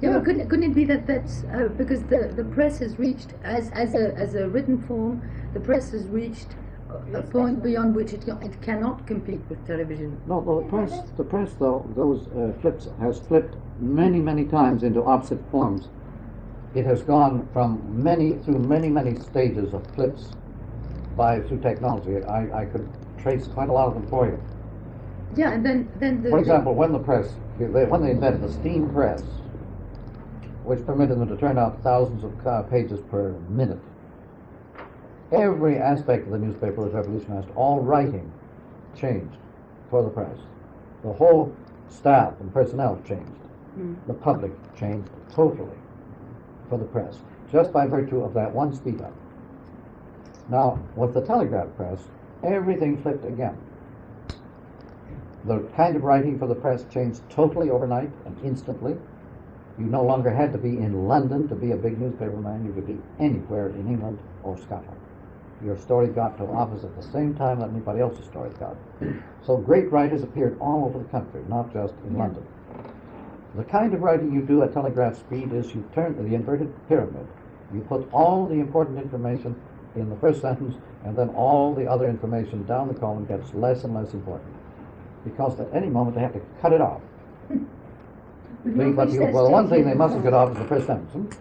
Yeah, Yeah. couldn't, couldn't it be that that's uh, because the, the press has reached as as a as a written form, the press has reached a- point beyond which it, it cannot compete with television. No, the press, the press though, those uh, flips, has flipped many, many times into opposite forms. It has gone from many, through many, many stages of flips by, through technology. I, I could trace quite a lot of them for you. Yeah, and then then the For example, when the press, they, when they invented the steam press, which permitted them to turn out thousands of pages per minute, every aspect of the newspaper was revolutionized. All writing changed for the press. The whole staff and personnel changed. Hmm. The public changed totally for the press, just by virtue of that one speed up. Now, with the telegraph press, everything flipped again. The kind of writing for the press changed totally overnight and instantly. You no longer had to be in London to be a big newspaper man. You could be anywhere in England or Scotland. Your story got to office at the same time that anybody else's story got. So great writers appeared all over the country, not just in Yeah. London. The kind of writing you do at telegraph speed is you turn the inverted pyramid. You put all the important information in the first sentence, and then all the other information down the column gets less and less important. Because at any moment they have to cut it off. But But nobody you, says well, one thing they mustn't cut off is the first sentence.